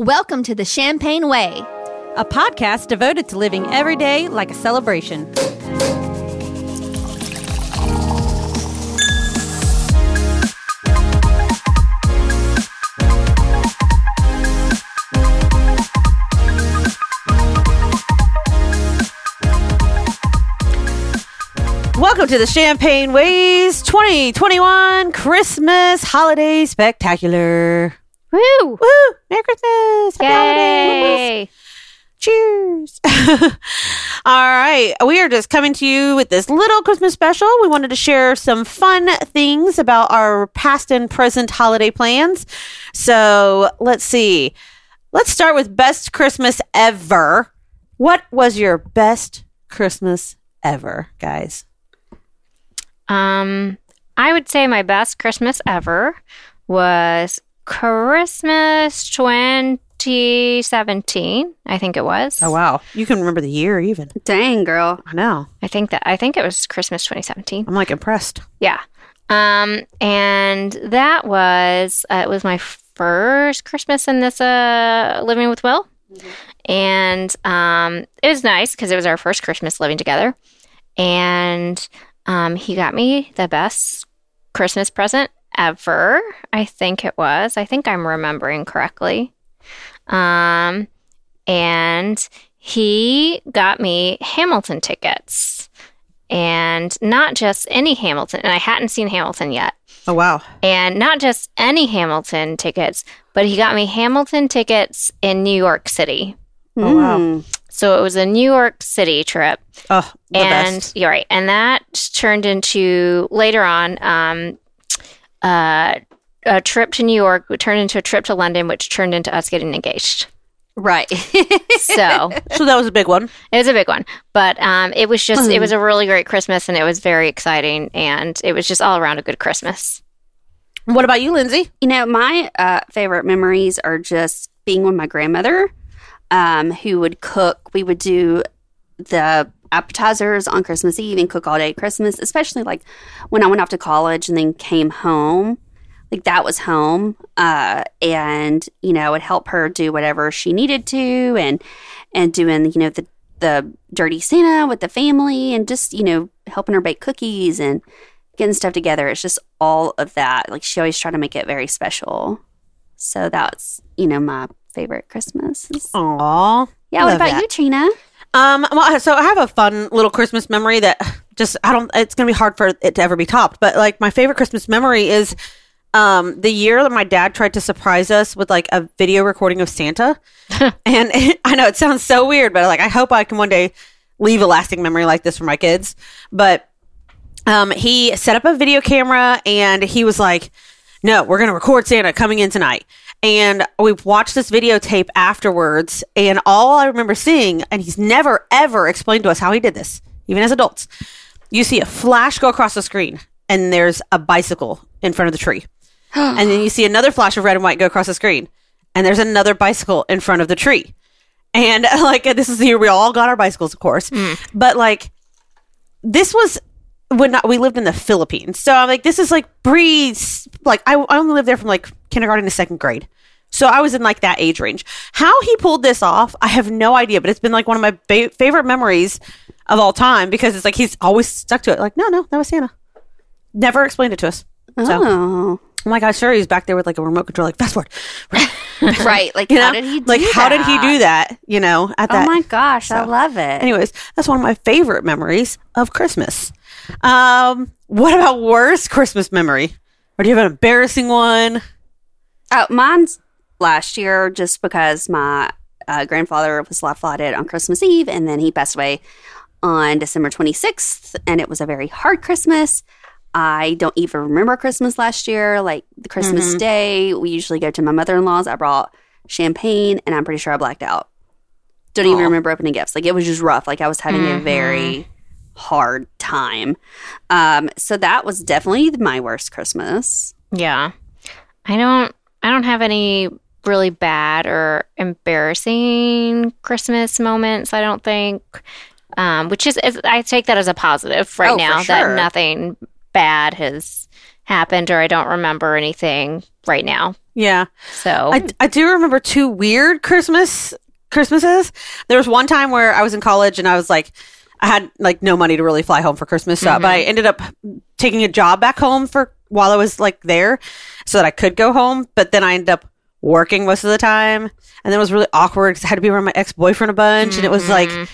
Welcome to the Champagne Way. a podcast devoted to living every day like a celebration. Welcome to the Champagne Ways 2021 Christmas Holiday Spectacular. Woo! Woo! Merry Christmas! Happy holidays! Cheers. All right. We are just coming to you with this little Christmas special. We wanted to share some fun things about our past and present holiday plans. So let's see. Let's start with best Christmas ever. What was your best Christmas ever, guys? Um, I would say my best Christmas ever was Christmas 2017. I think it was. Oh, wow. You can remember the year even. Dang, girl. I know. I think that I think it was Christmas 2017. I'm like impressed. Yeah. Um, and that was uh, it was my first Christmas in this uh living with Will, and um, it was nice because it was our first Christmas living together, and um, he got me the best Christmas present ever. I think it was. I think I'm remembering correctly. Um, and he got me Hamilton tickets. And not just any Hamilton, and I hadn't seen Hamilton yet. Oh, wow. And not just any Hamilton tickets, but he got me Hamilton tickets in New York City. Oh, wow. Mm. So it was a New York City trip Oh, the and best. you're right and that turned into later on um uh a trip to new york turned into a trip to london which turned into us getting engaged Right. so So that was a big one. it was a big one but um it was just it was a really great christmas and it was very exciting and it was just all around a good christmas What about you, Lindsay? you know, my uh, favorite memories are just being with my grandmother, um, who would cook. We would do the appetizers on Christmas Eve and cook all day Christmas, especially like when I went off to college and then came home. Like that was home. Uh, and, you know, would help her do whatever she needed to and and doing, you know, the the dirty Santa with the family and just, you know, helping her bake cookies and getting stuff together. It's just all of that. Like she always tried to make it very special. So that's, you know, my favorite Christmas. is- Aw. Yeah, what about that. you, Trina? Um, well, so I have a fun little Christmas memory that just I don't. It's gonna be hard for it to ever be topped. But like my favorite Christmas memory is um the year that my dad tried to surprise us with like a video recording of Santa, and I know it sounds so weird, but like I hope I can one day leave a lasting memory like this for my kids. But um, he set up a video camera and he was like, "No, we're gonna record Santa coming in tonight." And we watched this videotape afterwards, and all I remember seeing, and he's never ever explained to us how he did this, even as adults. You see a flash go across the screen, and there's a bicycle in front of the tree, and then you see another flash of red and white go across the screen, and there's another bicycle in front of the tree. And like this is the year we all got our bicycles, of course, hmm. but like this was when not, we lived in the Philippines. So I'm like, this is like pre, like I, I only lived there from like kindergarten to second grade. So I was in like that age range. How he pulled this off, I have no idea, but it's been like one of my ba- favorite memories of all time because it's like he's always stuck to it. Like, no, no, that was Santa. Never explained it to us. So Oh, I'm like, I'm sure he's back there with like a remote control, like fast forward. right. Like, You how did he do like, how did he that? do that? You know, at oh that. Oh my gosh, I love it. Anyways, that's one of my favorite memories of Christmas. Um, what about worst Christmas memory? Or do you have an embarrassing one? Oh, mine's last year just because my uh, grandfather was life flighted on Christmas Eve and then he passed away on December 26th. And it was a very hard Christmas. I don't even remember Christmas last year. Like the Christmas day, we usually go to my mother in law's. I brought champagne and I'm pretty sure I blacked out. Don't even remember opening gifts. Like it was just rough. Like I was having a very hard time. Um, so that was definitely my worst Christmas. yeah i don't i don't have any really bad or embarrassing christmas moments i don't think um which is is- i take that as a positive right Oh, now sure. that nothing bad has happened or i don't remember anything right now Yeah. So I, I do remember two weird Christmas Christmases. There was one time where I was in college and I was like, I had like no money to really fly home for Christmas, so, but I mm-hmm. ended up taking a job back home for while I was like there, so that I could go home. But then I ended up working most of the time, and then it was really awkward because I had to be around my ex boyfriend a bunch, and it was like mm-hmm.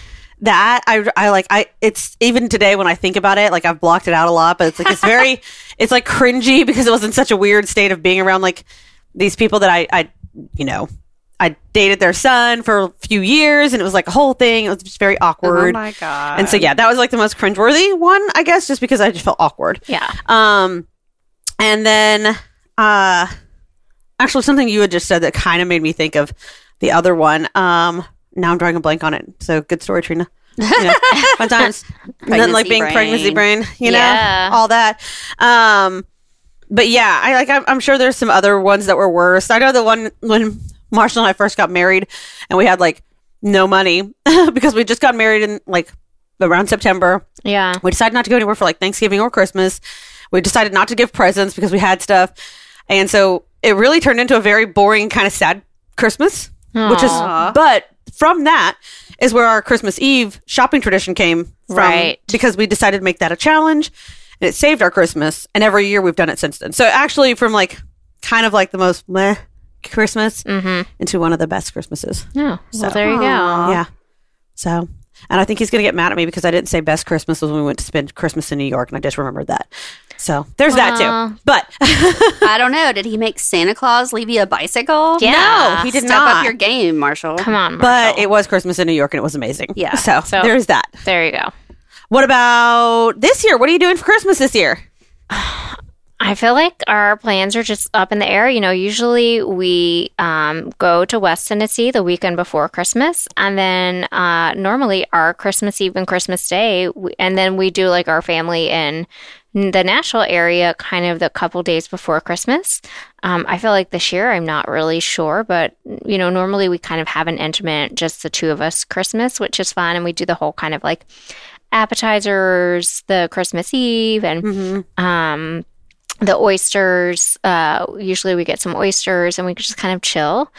that. I I like I. It's even today when I think about it, like I've blocked it out a lot, but it's like it's very, it's like cringy because it was in such a weird state of being around like these people that I I you know. I dated their son for a few years and it was like a whole thing. It was just very awkward. Oh my god. And so yeah, that was like the most cringeworthy one, I guess, just because I just felt awkward. yeah. Um, and then uh, actually something you had just said that kind of made me think of the other one. Um, now I'm drawing a blank on it. So good story, Trina. You know, fun times. Nothing like being brain. pregnancy brain. You know, Yeah. all that. Um, but yeah, I like. I'm, I'm sure there's some other ones that were worse. I know the one when Marshall and I first got married, and we had like no money because we just got married in like around September. Yeah. We decided not to go anywhere for like Thanksgiving or Christmas. We decided not to give presents because we had stuff. And so it really turned into a very boring, kind of sad Christmas, which is, but from that is where our Christmas Eve shopping tradition came from Right. because we decided to make that a challenge and it saved our Christmas. And every year we've done it since then. So actually, from like kind of like the most meh Christmas Mm-hmm. into one of the best Christmases. Oh, So- well, there you go. Yeah. So, and I think he's going to get mad at me because I didn't say best Christmas was when we went to spend Christmas in New York, and I just remembered that. So there's that too. But I don't know. Did he make Santa Claus leave you a bicycle? Yeah. no, he did Step not. up your game, Marshall. Come on, but it was Christmas in New York, and it was amazing. Yeah. So, So- there's that. there you go. What about this year? What are you doing for Christmas this year? I feel like our plans are just up in the air. You know, usually we um, go to West Tennessee the weekend before Christmas, and then uh, normally our Christmas Eve and Christmas Day, we, and then we do like our family in the Nashville area kind of the couple days before Christmas. Um, I feel like this year I'm not really sure, but you know, normally we kind of have an intimate, just the two of us Christmas, which is fun, and we do the whole kind of like appetizers, the Christmas Eve, and um, the oysters. Uh, usually we get some oysters and we just kind of chill,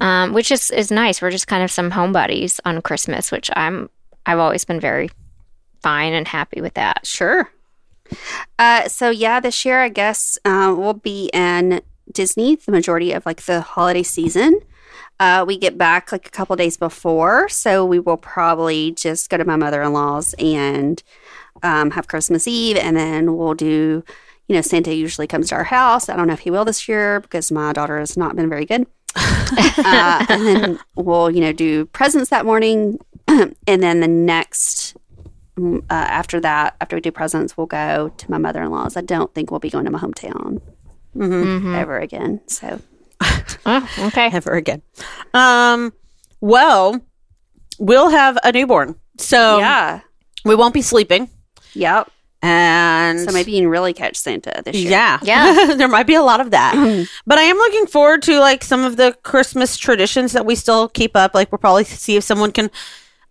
um, which is is nice. We're just kind of some homebodies on Christmas, which I'm I've always been very fine and happy with that. Sure. Uh, so yeah, this year I guess uh, we'll be in Disney the majority of like the holiday season. Uh, we get back like a couple days before, so we will probably just go to my mother in law's and um, have Christmas Eve, and then we'll do. You know, Santa usually comes to our house. I don't know if he will this year because my daughter has not been very good. uh, and then we'll, you know, do presents that morning, and then the next uh, after that, after we do presents, we'll go to my mother in law's. I don't think we'll be going to my hometown ever again. So Oh, okay. Ever again? Um, well, we'll have a newborn, so yeah, we won't be sleeping, yep. And So maybe you can really catch Santa this year. Yeah. Yeah. there might be a lot of that. but I am looking forward to like some of the Christmas traditions that we still keep up. Like we'll probably see if someone can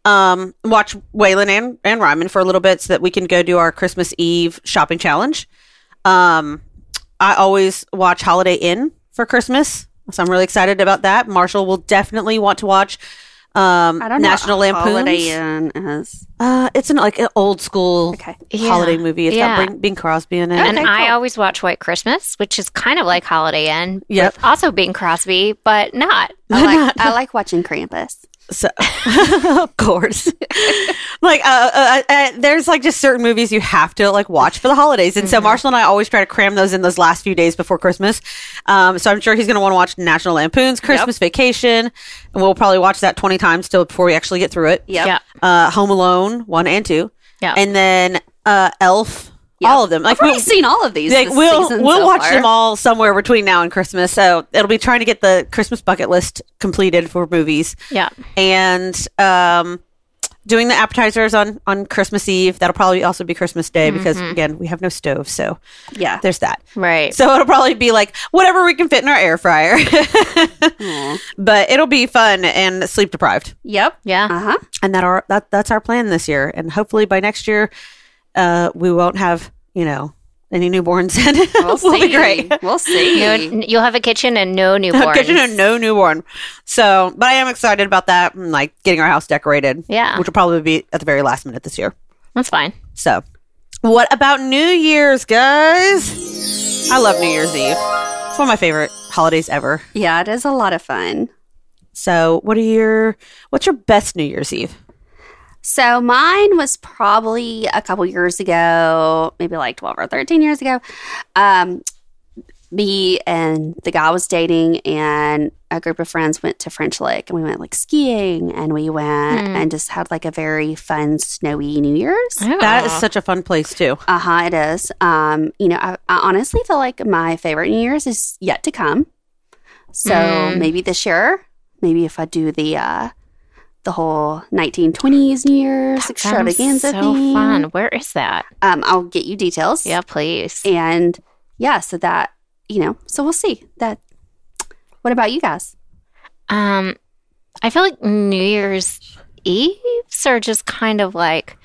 um watch Waylon and, and Ryman for a little bit so that we can go do our Christmas Eve shopping challenge. Um I always watch Holiday Inn for Christmas. So I'm really excited about that. Marshall will definitely want to watch um I don't. National what Lampoon's. Holiday Inn is Uh it's an like an old school okay. Yeah. holiday movie. It's Yeah. got Bing, Bing Crosby in it. And Okay, I cool. always watch White Christmas, which is kind of like Holiday Inn. Yep. with Also Bing Crosby, but not. I like I like watching Krampus. So, of course, like uh, uh, uh, there's like just certain movies you have to like watch for the holidays, and so Marshall and I always try to cram those in those last few days before Christmas. Um, so I'm sure he's going to want to watch National Lampoon's Christmas Vacation, and we'll probably watch that 20 times still before we actually get through it. Yep. Yeah. Uh, Home Alone one and two, Yeah. and then uh, Elf, Yep. all of them. Like I've already we'll- seen all of these. like we'll we'll so watch far. them all somewhere between now and Christmas. So it'll be trying to get the Christmas bucket list completed for movies Yeah. and um, doing the appetizers on on Christmas Eve. That'll probably also be Christmas Day because again we have no stove, so Yeah. there's that. Right. So it'll probably be like whatever we can fit in our air fryer, but it'll be fun and sleep deprived. Yep. yeah. Uh huh. And that our that that's our plan this year, and hopefully by next year, uh, we won't have you know any newborns in. We'll will be great. We'll see. No, you'll have a kitchen and no newborns. Kitchen and no newborn. So, but I am excited about that and like getting our house decorated. Yeah. Which will probably be at the very last minute this year. That's fine. So, what about New Year's, guys? I love New Year's Eve. It's one of my favorite holidays ever. yeah, it is a lot of fun. So, what are your what's your best New Year's Eve? So mine was probably a couple years ago, maybe like 12 or 13 years ago. Um, me and the guy I was dating and a group of friends went to French Lick and we went like skiing and we went Hmm. and just had like a very fun snowy New Year's. That is Oh. such a fun place too. Uh huh, it is. Um, you know, I, I honestly feel like my favorite New Year's is yet to come. So Mm. maybe this year, maybe if I do the uh, the whole 1920s New Year's Sounds extravaganza so thing, fun. Where is that? um, I'll get you details. Yeah, please. and yeah, so that you know, so we'll see that. What about you guys? Um, I feel like New Year's Eves are just kind of like,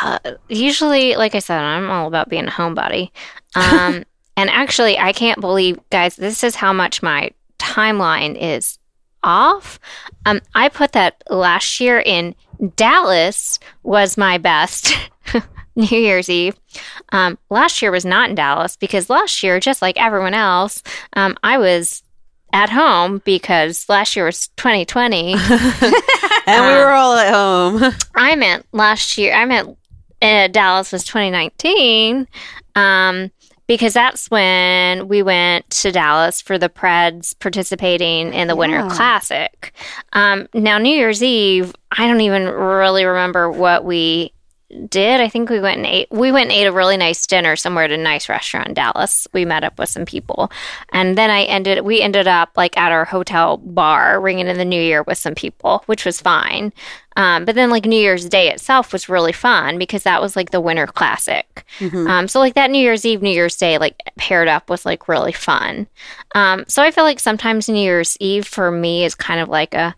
uh, usually, like I said, I'm all about being a homebody. Um, and actually, I can't believe, guys, this is how much my timeline is off. Um, I put that last year in Dallas was my best New Year's Eve. Um, last year was not in Dallas because last year, just like everyone else, um, I was at home because last year was 2020. And we were all at home. I meant last year. I meant uh, Dallas was 2019, um, because that's when we went to Dallas for the Preds participating in the Winter Classic. Um, now New Year's Eve, I don't even really remember what we did. I think we went and ate. We went and ate a really nice dinner somewhere at a nice restaurant in Dallas. We met up with some people, and then I ended. We ended up like at our hotel bar, ringing in the New Year with some people, which was fine. Um, but then like New Year's Day itself was really fun because that was like the Winter Classic. Um, so like that New Year's Eve, New Year's Day, like paired up was like really fun. Um, so I feel like sometimes New Year's Eve for me is kind of like a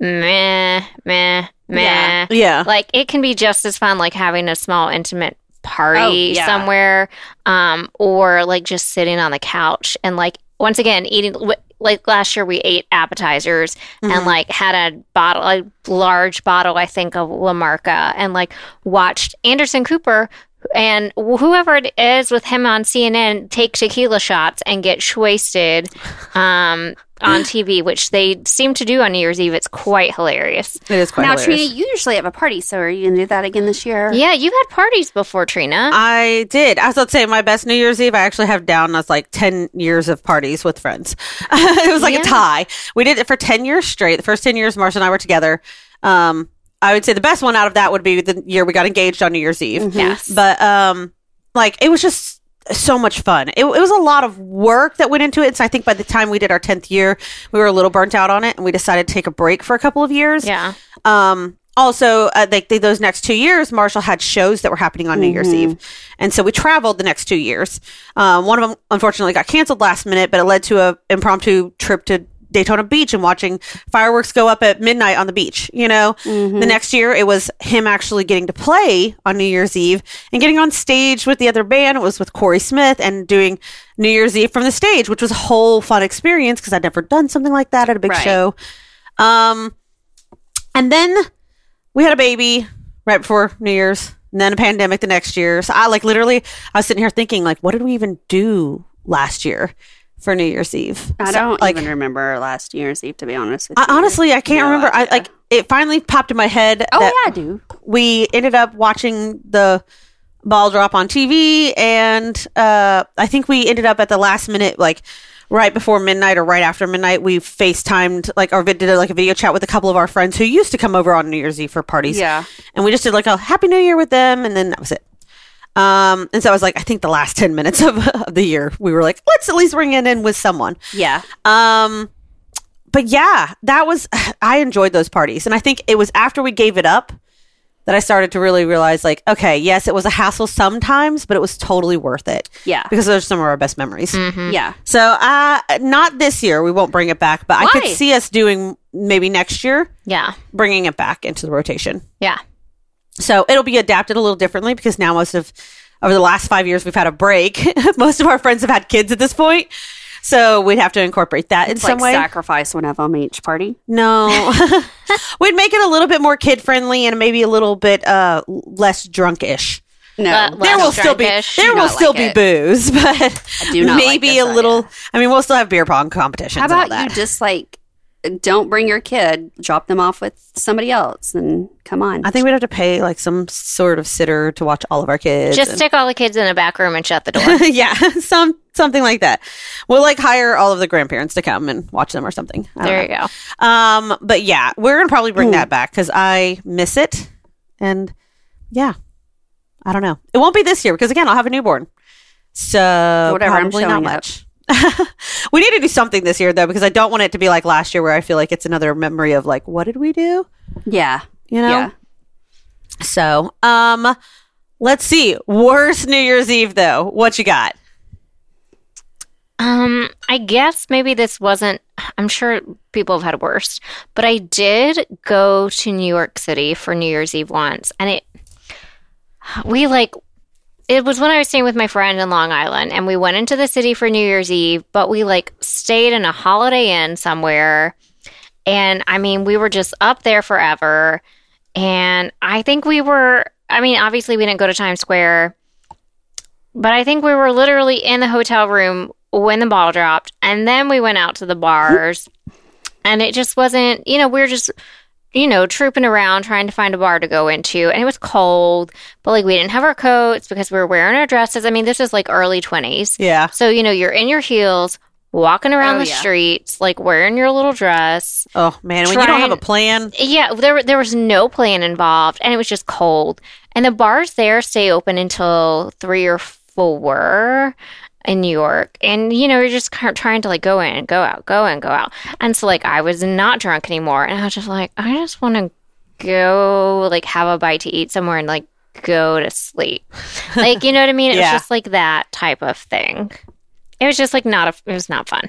meh, meh, meh. Yeah. Yeah. Like it can be just as fun like having a small intimate party Oh, yeah. somewhere um or like just sitting on the couch and like once again eating w- like last year we ate appetizers and like had a bottle a large bottle I think of La Marca and like watched Anderson Cooper and whoever it is with him on CNN take tequila shots and get wasted um, on TV, which they seem to do on New Year's Eve. It's quite hilarious. It is quite now, hilarious. Trina, you usually have a party, so are you going to do that again this year? Yeah, you've had parties before, Trina. I did. As I was about to say my best New Year's Eve. I actually have down as like ten years of parties with friends. it was like Yeah. a tie. We did it for ten years straight. The first ten years, Marshall and I were together. Um, I would say the best one out of that would be the year we got engaged on New Year's Eve. yes. But um, like it was just so much fun. It, it was a lot of work that went into it. So I think by the time we did our tenth year, we were a little burnt out on it, and we decided to take a break for a couple of years. yeah. Um, also, uh, like they, those next two years, Marshall had shows that were happening on New Year's Eve, and so we traveled the next two years. Um, one of them unfortunately got canceled last minute, but it led to a impromptu trip to Daytona Beach and watching fireworks go up at midnight on the beach. You know, the next year it was him actually getting to play on New Year's Eve and getting on stage with the other band. It was with Corey Smith and doing New Year's Eve from the stage, which was a whole fun experience because I'd never done something like that at a big Right. show. Um, and then we had a baby right before New Year's, and then a pandemic the next year. So I like literally, I was sitting here thinking, like, what did we even do last year for New Year's Eve? I So, don't like. even remember last New Year's Eve, to be honest with I, honestly, I can't No remember. I like it finally popped in my head. Oh, yeah, I do. we ended up watching the ball drop on TV, and uh, I think we ended up at the last minute, like right before midnight or right after midnight. We FaceTimed, like, or did like a video chat with a couple of our friends who used to come over on New Year's Eve for parties. Yeah. and we just did like a Happy New Year with them, and then that was it. Um, and so I was like, I think the last ten minutes of, of the year, we were like, let's at least ring it in with someone. Yeah. Um, but yeah, that was I enjoyed those parties, and I think it was after we gave it up that I started to really realize, like, okay, yes, it was a hassle sometimes, but it was totally worth it Yeah. because those are some of our best memories. Yeah. So, uh, not this year. We won't bring it back, but I could see us doing maybe next year, Yeah. bringing it back into the rotation. Yeah. So it'll be adapted a little differently because now most of over the last five years we've had a break. Most of our friends have had kids at this point. So we'd have to incorporate that in It's some like way. sacrifice one of them each party. No. we'd make it a little bit more kid friendly and maybe a little bit uh, less drunkish. No, Uh, There will still be there Do will still like be it. booze, but do not like maybe this a little. idea. I mean, we'll still have beer pong competitions. How and all about you just like don't bring your kid, drop them off with somebody else, and come on. I think we'd have to pay like some sort of sitter to watch all of our kids. Just and- stick all the kids in a back room and shut the door. yeah, some something like that. We'll like hire all of the grandparents to come and watch them or something. I don't there you go. Um, but yeah, we're gonna probably bring that back because I miss it, and yeah, I don't know. It won't be this year because again, I'll have a newborn, so Whatever, I'm probably not much. up. Much. we need to do something this year though because I don't want it to be like last year where I feel like it's another memory of like what did we do? yeah, You know. yeah. So, um, let's see. Worst New Year's Eve though. What you got? Um, I guess maybe this wasn't. I'm sure people have had worse, but I did go to New York City for New Year's Eve once, and it we like it was when I was staying with my friend in Long Island, and we went into the city for New Year's Eve, but we like stayed in a Holiday Inn somewhere, and I mean we were just up there forever, and I think we were. I mean, obviously we didn't go to Times Square. But I think we were literally in the hotel room when the ball dropped, and then we went out to the bars, and it just wasn't. You know, we were just, you know, trooping around trying to find a bar to go into, and it was cold, but like we didn't have our coats because we were wearing our dresses. I mean, this is like early twenties, Yeah. so you know you're in your heels, walking around Oh, the yeah. streets, like wearing your little dress. Oh man, when you don't have a plan. Yeah, there there was no plan involved, and it was just cold. And the bars there stay open until three or four in New York, and you know you're just kind of trying to like go in and go out, go in, go out. And so like I was not drunk anymore, and I was just like I just want to go like have a bite to eat somewhere and like go to sleep. like you know what I mean? It Yeah. was just like that type of thing. It was just like not a. It was not fun.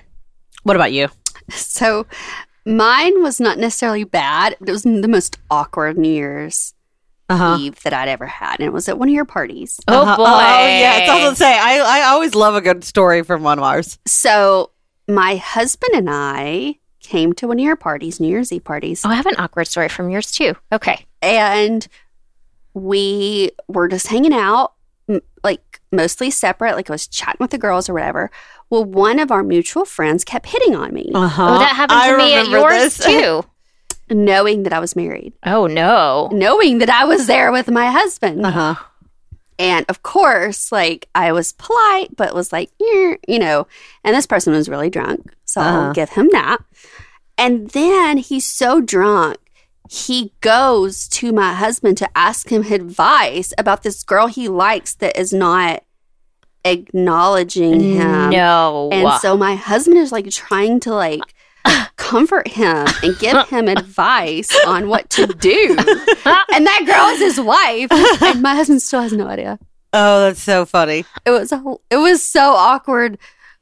What about you? So mine was not necessarily bad. But it was the most awkward New Year's Uh huh. Eve that I'd ever had, and it was at one of your parties. Oh boy! Oh yeah, it's also to say I I always love a good story from one of ours. So my husband and I came to one of your parties, New Year's Eve parties, Oh, I have an awkward story from yours too. Okay. and we were just hanging out, m- like mostly separate. Like I was chatting with the girls or whatever. Well, one of our mutual friends kept hitting on me, Uh huh. Oh, that happened to me at yours too. Knowing that I was married, Oh no. knowing that I was there with my husband. Uh huh. And of course, like I was polite, but was like, "Yeah," you know, and this person was really drunk. So Uh-huh. I'll give him that. And then he's so drunk, he goes to my husband to ask him advice about this girl he likes that is not acknowledging him. No. And so my husband is like trying to like comfort him and give him advice on what to do. And that girl is his wife, and my husband still has no idea. Oh, that's so funny. It was it was so awkward,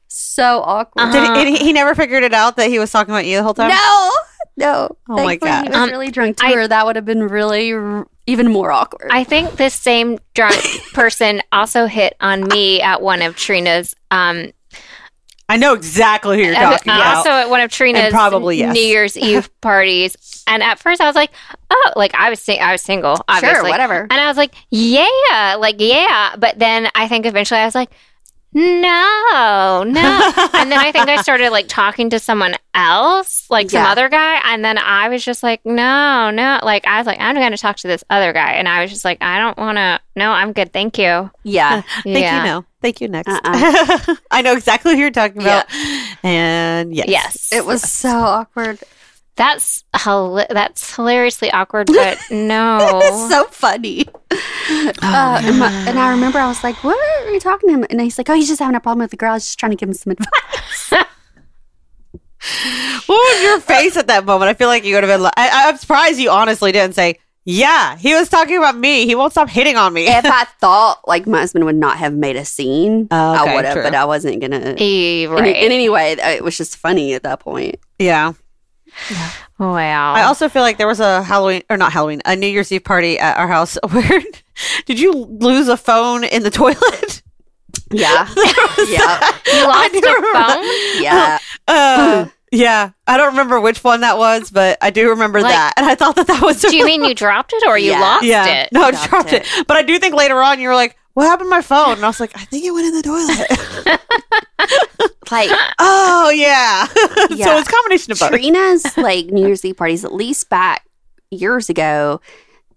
so awkward. Uh-huh. Did he, he, he never figured it out that he was talking about you the whole time? No, no. Oh my God. He was Um, really drunk too, I- or that would have been really r- even more awkward. I think this same drunk person also hit on me at one of Trina's um I know exactly who you're uh, talking about. also at one of Trina's And probably, yes. New Year's Eve parties. And at first I was like, oh, like I was sing- I was single, obviously. sure, whatever. And I was like, yeah, like yeah. But then I think eventually I was like, no, no. and then I think I started like talking to someone else, like some Yeah. other guy. And then I was just like, no, no. Like I was like, I'm going to talk to this other guy. And I was just like, I don't want to. No, I'm good. Thank you. yeah, Thank yeah. you. No. Thank you. Next. Uh-uh. I know exactly who you're talking about. And yes. Yes. it was so awkward. That's hila- that's hilariously awkward, but no. It's so funny. uh, and, my, and I remember I was like, "What are you talking to him?" And he's like, "Oh, he's just having a problem with the girl. I was just trying to give him some advice." What was your face at that moment? I feel like you would have been. Like, I, I'm surprised you honestly didn't say, "Yeah, he was talking about me. He won't stop hitting on me." if I thought like my husband would not have made a scene, Oh, okay, I would have, but I wasn't gonna. In, right. in any way, it was just funny at that point. yeah. Wow. I also feel like there was a Halloween or not Halloween, a New Year's Eve party at our house where did you lose a phone in the toilet? Yeah. yeah. you lost do a phone? Yeah. Uh, yeah, I don't remember which one that was, but I do remember Like- that, and I thought that that was. Do you mean you dropped it or you Yeah. lost yeah, it? no, I Dropped dropped it. But I do think later on you were like, "What happened to my phone?" And I was like, "I think it went in the toilet." Like oh yeah, so it's a combination of both. Trina's like New Year's Eve parties, at least back years ago,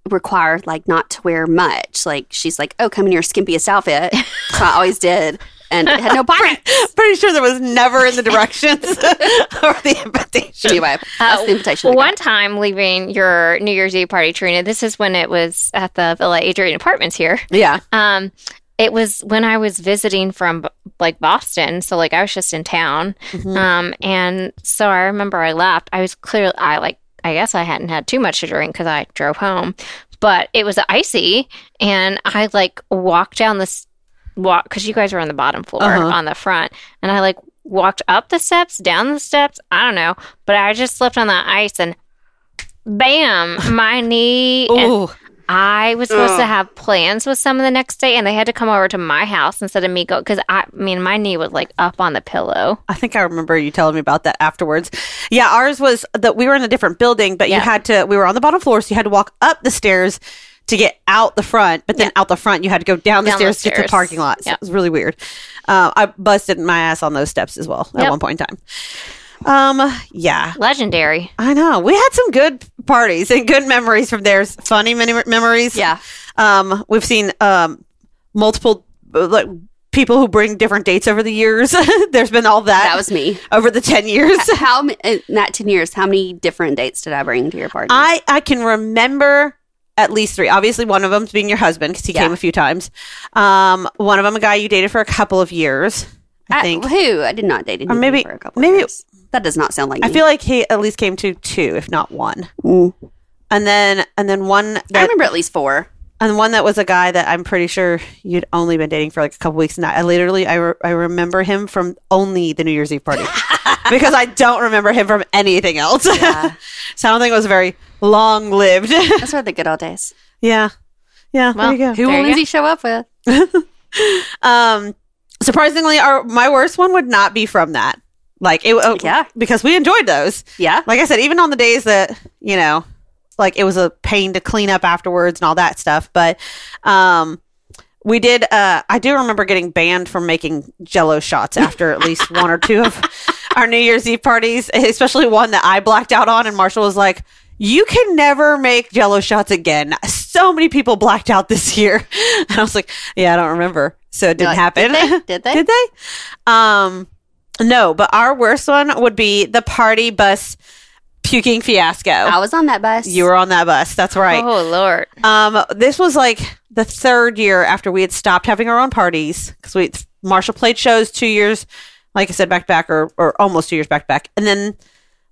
required like not to wear much. Like she's like, "Oh, come in your skimpiest outfit." So I always did, and it had no pockets. Pretty sure there was never in the directions or the invitation. Anyway, that's the invitation. One time leaving your New Year's Eve party, Trina, this is when it was at the Villa Adrian Apartments here. Yeah, Um, it was when I was visiting from like Boston, so like I was just in town. Mm-hmm. Um, and so I remember I left. I was clearly I like I guess I hadn't had too much to drink because I drove home, but it was icy, and I like walked down this walk because you guys were on the bottom floor Uh-huh. on the front, and I like walked up the steps, down the steps. I don't know, but I just slipped on the ice and. Bam! My knee Ooh, I was supposed Ugh. to have plans with someone the next day, and they had to come over to my house instead of me go because I, I mean, my knee was like up on the pillow. I think I remember you telling me about that afterwards. Yeah, ours was that we were in a different building, but you had to. We were on the bottom floor, so you had to walk up the stairs to get out the front. But then out the front, you had to go down the Down the stairs to get to the parking lot. So Yeah. it was really weird. Uh, I busted my ass on those steps as well at one point in time. Um, yeah, Legendary. I know. We had some good parties and good memories from there. Funny many memories. Yeah. Um, we've seen um multiple like people who bring different dates over the years. There's been all that. That was me. over the ten years. How in that ten years? How many different dates did I bring to your party? I I can remember at least three. Obviously, one of them's being your husband because he Yeah. came a few times. Um, one of them a guy you dated for a couple of years. I think. who I did not date anyone maybe- for a couple. maybe- of years. that does not sound like I me. feel like he at least came to two, if not one. Mm. And then and then one I remember at least four. and one that was a guy that I'm pretty sure you'd only been dating for like a couple weeks. And I literally I, re- I remember him from only the New Year's Eve party because I don't remember him from anything else. Yeah. so I don't think it was very long lived. Those were the good old days. yeah, yeah. Well, there you go. Who There will. Lindsay show up with? Um, surprisingly, our my worst one would not be from that. Like it, uh, Yeah. because we enjoyed those. Yeah. Like I said, even on the days that you know, like it was a pain to clean up afterwards and all that stuff. But um, we did. Uh, I do remember getting banned from making Jello shots after at least one or two of our New Year's Eve parties, especially one that I blacked out on, and Marshall was like. You can never make jello shots again. So many people blacked out this year. And I was like, yeah, I don't remember. So it didn't Like, happen. Did they? Did they? Did they? Um, no, but our worst one would be the party bus puking fiasco. I was on that bus. you were on that bus. That's right. Oh Lord. Um, this was like the third year after we had stopped having our own parties because we Marshall played shows two years, like I said, back to back or or almost two years back to back, and then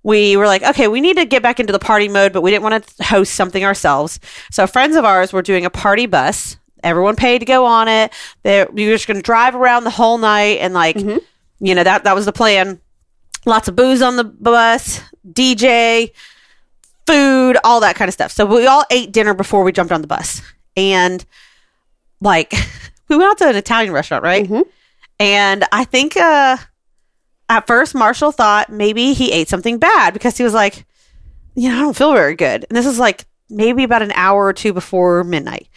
we were like, okay, we need to get back into the party mode, but we didn't want to host something ourselves. So friends of ours were doing a party bus. Everyone paid to go on it. They we were just going to drive around the whole night and like, you know, that that was the plan. Lots of booze on the bus, DJ, food, all that kind of stuff. So we all ate dinner before we jumped on the bus. And like we went out to an Italian restaurant, right? Mhm. And I think uh at first Marshall thought maybe he ate something bad because he was like, you know, I don't feel very good. And this is like maybe about an hour or two before midnight.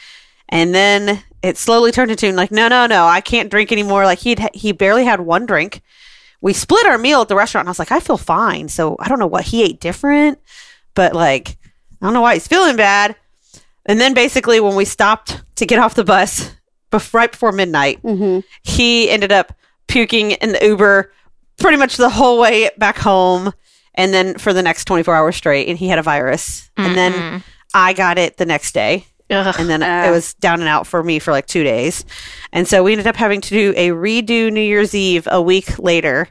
And then it slowly turned into like, no, no, no, I can't drink anymore. Like he'd he barely had one drink. We split our meal at the restaurant. And I was like, I feel fine. So I don't know what he ate different, but like, I don't know why he's feeling bad. And then basically, when we stopped to get off the bus, bef- right before midnight, Mhm. he ended up puking in the Uber pretty much the whole way back home. And then for the next 24 hours straight, and he had a virus. And then I got it the next day. Ugh. And then Uh. it was down and out for me for like two days. And so we ended up having to do a redo New Year's Eve a week later.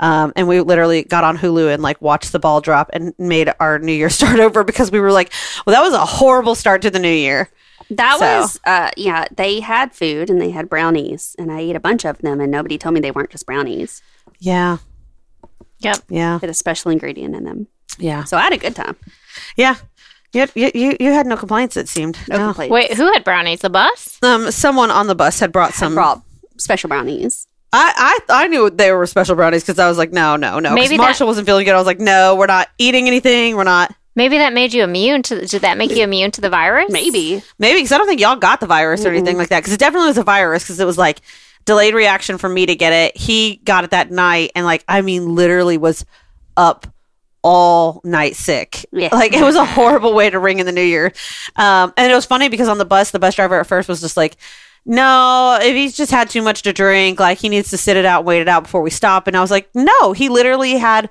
Um, and we literally got on Hulu and like watched the ball drop and made our New Year start over because we were like, well, that was a horrible start to the new year. That So- was, uh, yeah, they had food and they had brownies, and I ate a bunch of them, and nobody told me they weren't just brownies. Yeah. Yep. Yeah. They had a special ingredient in them. Yeah. So I had a good time. Yeah. You, you, you, you had no complaints, it seemed. No complaints. Wait, who had brownies? The bus? Um, someone on the bus had brought some. brought special brownies. I, I I knew they were special brownies because I was like, no, no, no. 'Cause Maybe that- Marshall wasn't feeling good. I was like, no, we're not eating anything. We're not. Maybe that made you immune to. Did that make you immune to the virus? Maybe. Maybe because I don't think y'all got the virus or anything like that. Because it definitely was a virus. Because it was like delayed reaction for me to get it. He got it that night, and like I mean, literally was up all night sick. Yeah. Like it was a horrible way to ring in the new year. Um, and it was funny because on the bus, the bus driver at first was just like. No, if he's just had too much to drink, like he needs to sit it out, wait it out before we stop. And I was like, no, he literally had.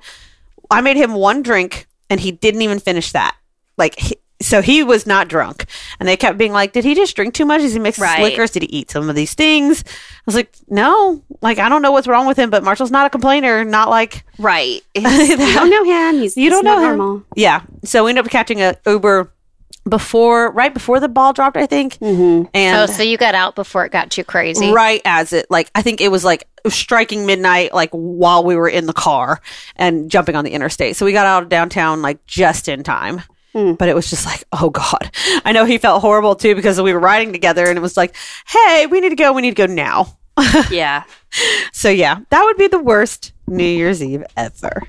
I made him one drink, and he didn't even finish that. Like, so he was not drunk, and they kept being like, "Did he just drink too much? Did he mix Right. liquors? Did he eat some of these things?" I was like, "No, like I don't know what's wrong with him, but Marshall's not a complainer. Not like Right. He's- you don't know him. He's, you don't he's know him. normal. Yeah. So we ended up catching a Uber before, right before the ball dropped, I think, Mm-hmm. and Oh, so you got out before it got too crazy. right as it like I think it was like striking midnight like while we were in the car and jumping on the interstate. So we got out of downtown like just in time. But it was just like, oh God. I know he felt horrible too because we were riding together and it was like, hey, we need to go. We need to go now. Yeah. So yeah, that would be the worst New Year's Eve ever.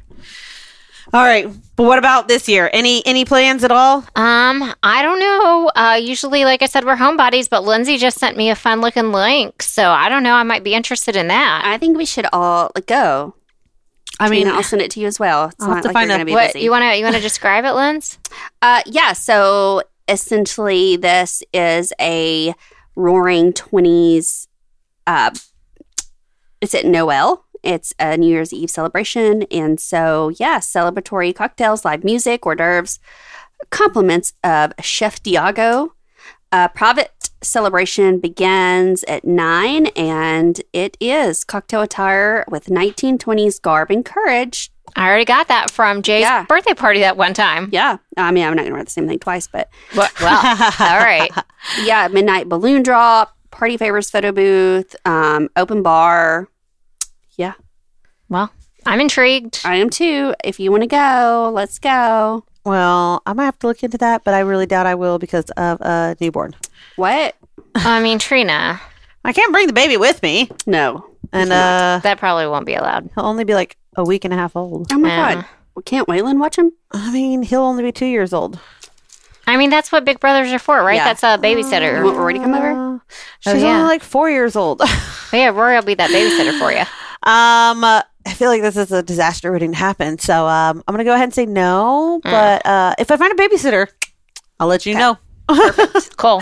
All right. But what about this year? Any any plans at all? Um, I don't know. Uh, usually, like I said, we're homebodies, but Lindsay just sent me a fun looking link, so I don't know. I might be interested in that. I think we should all like, go. I mean, I'll send it to you as well. It's I'll have to like find you're going to be what busy. you want to you want to describe it, Linz? Uh, yeah. So essentially, this is a roaring 20s. Uh, it's at Noelle. It's a New Year's Eve celebration. And so, yeah, celebratory cocktails, live music, hors d'oeuvres, compliments of Chef Diago. Uh, private celebration begins at 9, and it is cocktail attire with 1920s garb and courage. I already got that from Jay's Yeah. birthday party that one time. Yeah. I mean, I'm not going to wear the same thing twice, but Well, well all right. yeah, midnight balloon drop, party favors photo booth, um, open bar. Yeah, Well, I'm intrigued. I am too. If you want to go, let's go. Well, I might have to look into that, but I really doubt I will because of a newborn. What? I mean, Trina, I can't bring the baby with me, No. and uh, that probably won't be allowed. he'll only be like a week and a half old. Oh my Yeah. god. Well, can't Waylon watch him? I mean, he'll only be two years old. I mean, that's what big brothers are for, right? Yeah. That's a You babysitter. want Rory to come over? Uh, she's yeah. only like four years old. um, Oh, yeah, Rory will be that babysitter for you. uh, I feel like this is a disaster waiting to happen. So um, I'm gonna go ahead and say no. But uh, if I find a babysitter, I'll let you know. Cool. All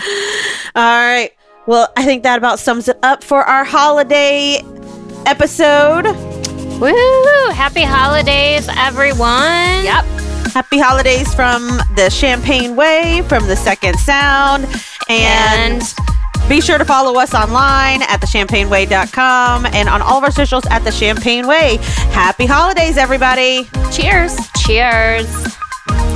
right. Well, I think that about sums it up for our holiday episode. Woo! Happy holidays, everyone. Yep. Happy holidays from the Champagne Way, from the Second Sound, and, And be sure to follow us online at thechampagneway.com and on all of our socials at the Champagne Way. Happy holidays, everybody! Cheers. cheers.